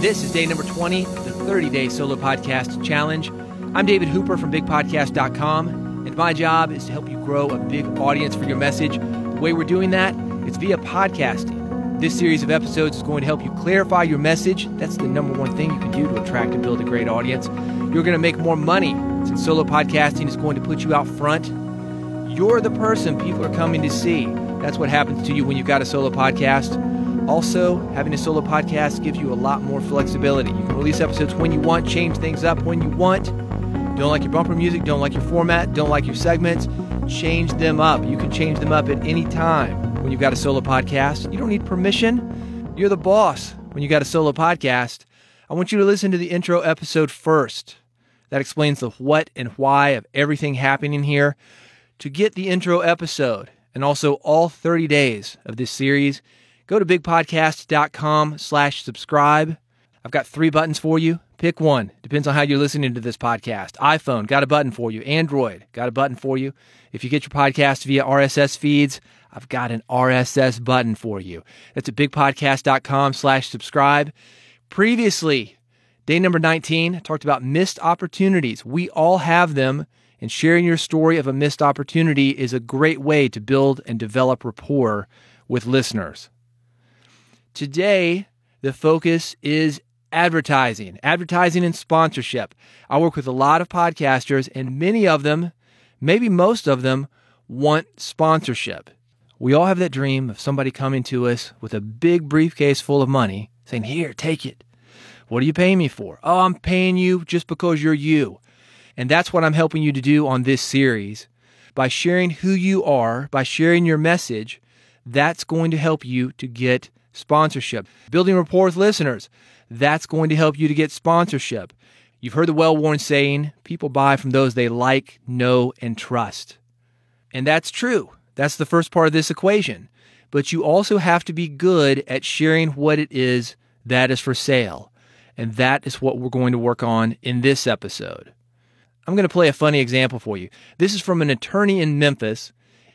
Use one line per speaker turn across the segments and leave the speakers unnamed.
This is day number 20 of the 30 day solo podcast challenge. I'm David Hooper from bigpodcast.com, and my job is to help you grow a big audience for your message. The way we're doing that is via podcasting. This series of episodes is going to help you clarify your message. That's the number one thing you can do to attract and build a great audience. You're going to make more money since solo podcasting is going to put you out front. You're the person people are coming to see. That's what happens to you when you've got a solo podcast. Also, having a solo podcast gives you a lot more flexibility. You can release episodes when you want, change things up when you want. Don't like your bumper music, don't like your format, don't like your segments, change them up. You can change them up at any time when you've got a solo podcast. You don't need permission. You're the boss when you got a solo podcast. I want you to listen to the intro episode first. That explains the what and why of everything happening here. To get the intro episode and also all 30 days of this series, go to bigpodcast.com slash subscribe. I've got three buttons for you. Pick one. Depends on how you're listening to this podcast. iPhone, got a button for you. Android, got a button for you. If you get your podcast via RSS feeds, I've got an RSS button for you. That's at bigpodcast.com slash subscribe. Previously, day number 19, I talked about missed opportunities. We all have them, and sharing your story of a missed opportunity is a great way to build and develop rapport with listeners. Today, the focus is advertising, advertising and sponsorship. I work with a lot of podcasters, and many of them, maybe most of them, want sponsorship. We all have that dream of somebody coming to us with a big briefcase full of money saying, Here, take it. What are you paying me for? Oh, I'm paying you just because you're you. And that's what I'm helping you to do on this series. By sharing who you are, by sharing your message, that's going to help you to get sponsorship. Building rapport with listeners, that's going to help you to get sponsorship. You've heard the well worn saying people buy from those they like, know, and trust. And that's true. That's the first part of this equation. But you also have to be good at sharing what it is that is for sale. And that is what we're going to work on in this episode. I'm going to play a funny example for you. This is from an attorney in Memphis.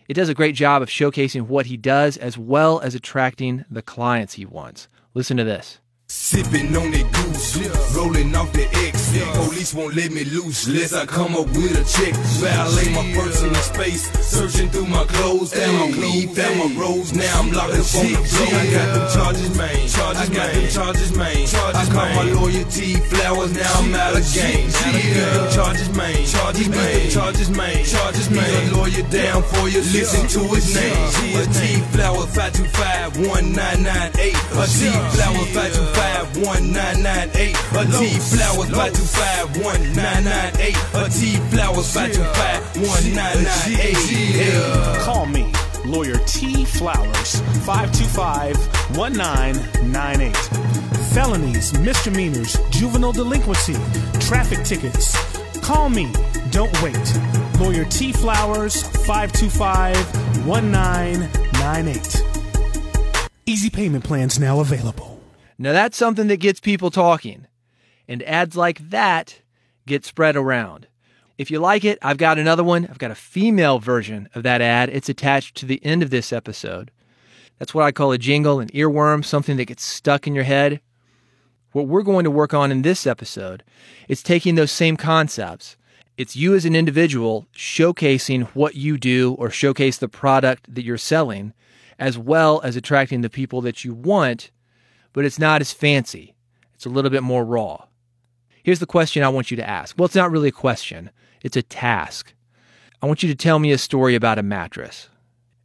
It does a great job of showcasing what he does as well as attracting the clients he wants. Listen to this.
Sipping on goose, rolling off the X. Police won't let me loose unless I come up with a check. Violate my personal space, searching through my clothes, found my rose. Now I'm locked up on the. I got them charges, man. Charges, I got charges, man. I call my lawyer T Flowers. Now I'm out of game. Them charges, man. Charges, man. Charges, man. Charges, man. A lawyer down for you. Listen to his name. A T flower five two five one nine nine eight. A T flower five two five one nine nine eight. A T flowers five two five one nine nine eight. A T flowers five two five one nine nine eight.
Call me, Lawyer T Flowers, 525 1998. Felonies, misdemeanors, juvenile delinquency, traffic tickets. Call me, don't wait. Lawyer T Flowers, 525 1998. Easy payment plans now available.
Now, that's something that gets people talking. And ads like that get spread around. If you like it, I've got another one. I've got a female version of that ad. It's attached to the end of this episode. That's what I call a jingle, an earworm, something that gets stuck in your head. What we're going to work on in this episode is taking those same concepts. It's you as an individual showcasing what you do or showcase the product that you're selling, as well as attracting the people that you want, but it's not as fancy. It's a little bit more raw. Here's the question I want you to ask. Well, it's not really a question, it's a task. I want you to tell me a story about a mattress.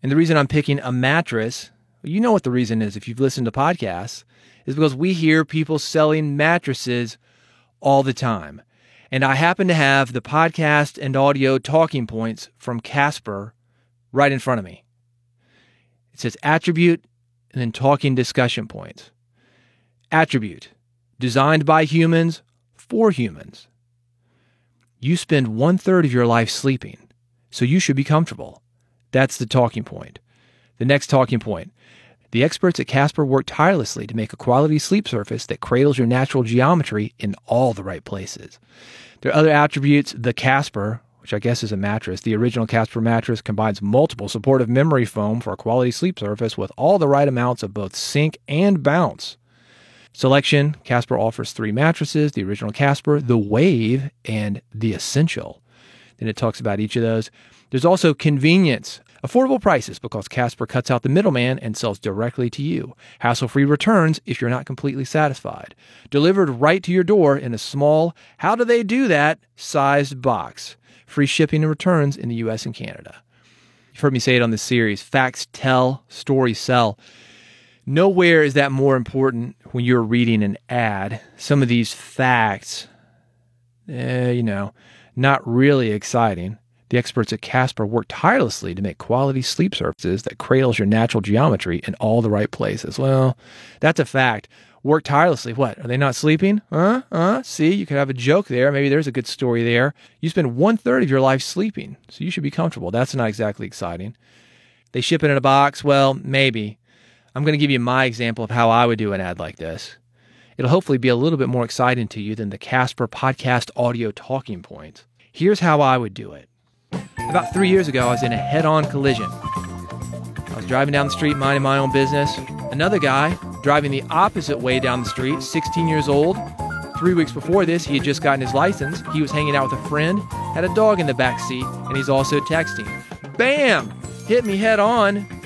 And the reason I'm picking a mattress, you know what the reason is if you've listened to podcasts, is because we hear people selling mattresses all the time. And I happen to have the podcast and audio talking points from Casper right in front of me. It says attribute and then talking discussion points. Attribute, designed by humans for humans. You spend one third of your life sleeping, so you should be comfortable. That's the talking point. The next talking point. The experts at Casper work tirelessly to make a quality sleep surface that cradles your natural geometry in all the right places. There are other attributes. The Casper, which I guess is a mattress, the original Casper mattress combines multiple supportive memory foam for a quality sleep surface with all the right amounts of both sink and bounce. Selection Casper offers three mattresses the original Casper, the Wave, and the Essential. Then it talks about each of those. There's also convenience. Affordable prices because Casper cuts out the middleman and sells directly to you. Hassle free returns if you're not completely satisfied. Delivered right to your door in a small, how do they do that, sized box. Free shipping and returns in the US and Canada. You've heard me say it on this series facts tell, stories sell. Nowhere is that more important when you're reading an ad. Some of these facts, eh, you know, not really exciting. The experts at Casper work tirelessly to make quality sleep surfaces that cradles your natural geometry in all the right places. Well, that's a fact. Work tirelessly. What? Are they not sleeping? Huh? Huh? See, you could have a joke there. Maybe there's a good story there. You spend one third of your life sleeping, so you should be comfortable. That's not exactly exciting. They ship it in a box. Well, maybe. I'm going to give you my example of how I would do an ad like this. It'll hopefully be a little bit more exciting to you than the Casper podcast audio talking points. Here's how I would do it. About three years ago, I was in a head on collision. I was driving down the street, minding my own business. Another guy driving the opposite way down the street, 16 years old. Three weeks before this, he had just gotten his license. He was hanging out with a friend, had a dog in the back seat, and he's also texting. Bam! Hit me head on.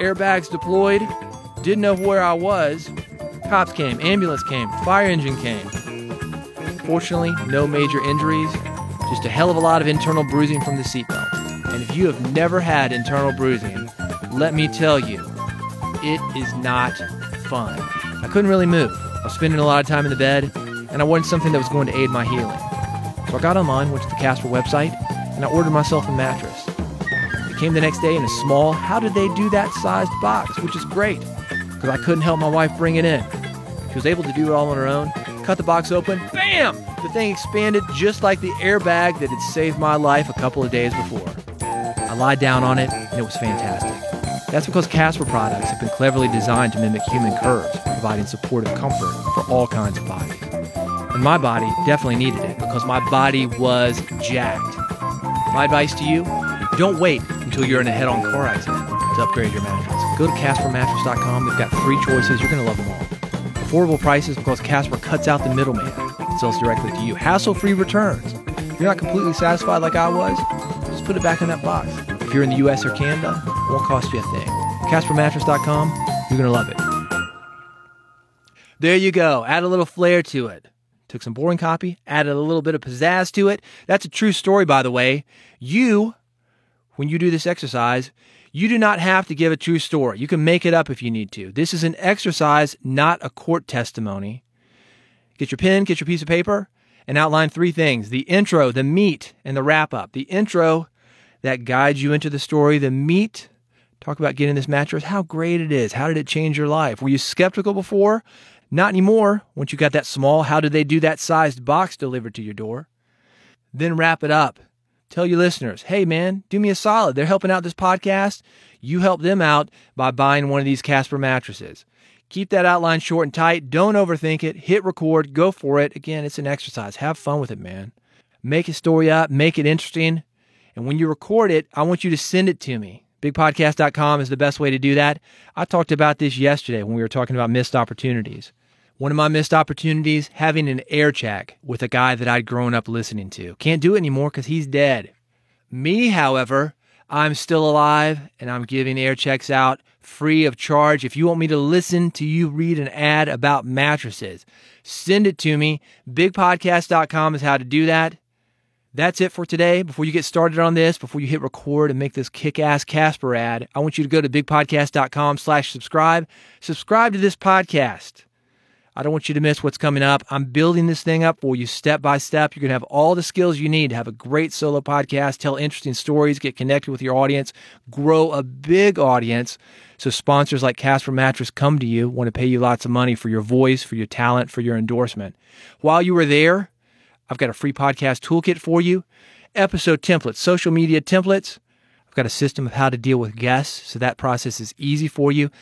Airbags deployed. Didn't know where I was. Cops came, ambulance came, fire engine came. Fortunately, no major injuries, just a hell of a lot of internal bruising from the seatbelt. And if you have never had internal bruising, let me tell you, it is not fun. I couldn't really move. I was spending a lot of time in the bed, and I wanted something that was going to aid my healing. So I got online, went to the Casper website, and I ordered myself a mattress. Came the next day in a small, how did they do that sized box, which is great, because I couldn't help my wife bring it in. She was able to do it all on her own. Cut the box open, bam! The thing expanded just like the airbag that had saved my life a couple of days before. I lied down on it, and it was fantastic. That's because Casper products have been cleverly designed to mimic human curves, providing supportive comfort for all kinds of bodies. And my body definitely needed it because my body was jacked. My advice to you don't wait you're in a head on car accident to upgrade your mattress. Go to CasperMattress.com. They've got three choices. You're going to love them all. Affordable prices because Casper cuts out the middleman and sells directly to you. Hassle free returns. If you're not completely satisfied like I was, just put it back in that box. If you're in the US or Canada, it won't cost you a thing. CasperMattress.com, you're going to love it. There you go. Add a little flair to it. Took some boring copy, added a little bit of pizzazz to it. That's a true story, by the way. You, when you do this exercise, you do not have to give a true story. You can make it up if you need to. This is an exercise, not a court testimony. Get your pen, get your piece of paper, and outline three things the intro, the meat, and the wrap up. The intro that guides you into the story, the meat, talk about getting this mattress, how great it is. How did it change your life? Were you skeptical before? Not anymore. Once you got that small, how did they do that sized box delivered to your door? Then wrap it up. Tell your listeners, hey man, do me a solid. They're helping out this podcast. You help them out by buying one of these Casper mattresses. Keep that outline short and tight. Don't overthink it. Hit record. Go for it. Again, it's an exercise. Have fun with it, man. Make a story up. Make it interesting. And when you record it, I want you to send it to me. Bigpodcast.com is the best way to do that. I talked about this yesterday when we were talking about missed opportunities. One of my missed opportunities, having an air check with a guy that I'd grown up listening to. Can't do it anymore because he's dead. Me, however, I'm still alive and I'm giving air checks out free of charge. If you want me to listen to you read an ad about mattresses, send it to me. Bigpodcast.com is how to do that. That's it for today. Before you get started on this, before you hit record and make this kick-ass Casper ad, I want you to go to bigpodcast.com slash subscribe. Subscribe to this podcast. I don't want you to miss what's coming up. I'm building this thing up for you step by step. You're going to have all the skills you need to have a great solo podcast, tell interesting stories, get connected with your audience, grow a big audience. So sponsors like Casper Mattress come to you, want to pay you lots of money for your voice, for your talent, for your endorsement. While you are there, I've got a free podcast toolkit for you, episode templates, social media templates. I've got a system of how to deal with guests, so that process is easy for you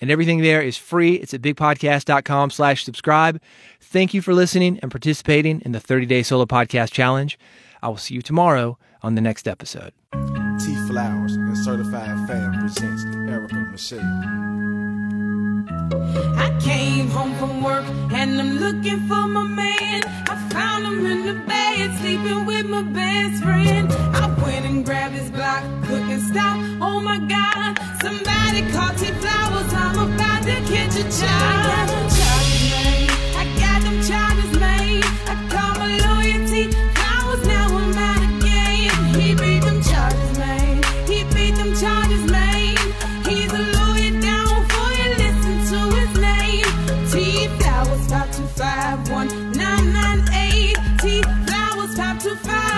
and everything there is free. It's at bigpodcast.com slash subscribe. Thank you for listening and participating in the 30-day solo podcast challenge. I will see you tomorrow on the next episode.
T Flowers and Certified Fam presents Erica Michelle. I came home from work and I'm looking for my man. Sleeping with my best friend. I went and grabbed his block, couldn't stop. Oh my God, somebody called T Flowers. I'm about to catch a child.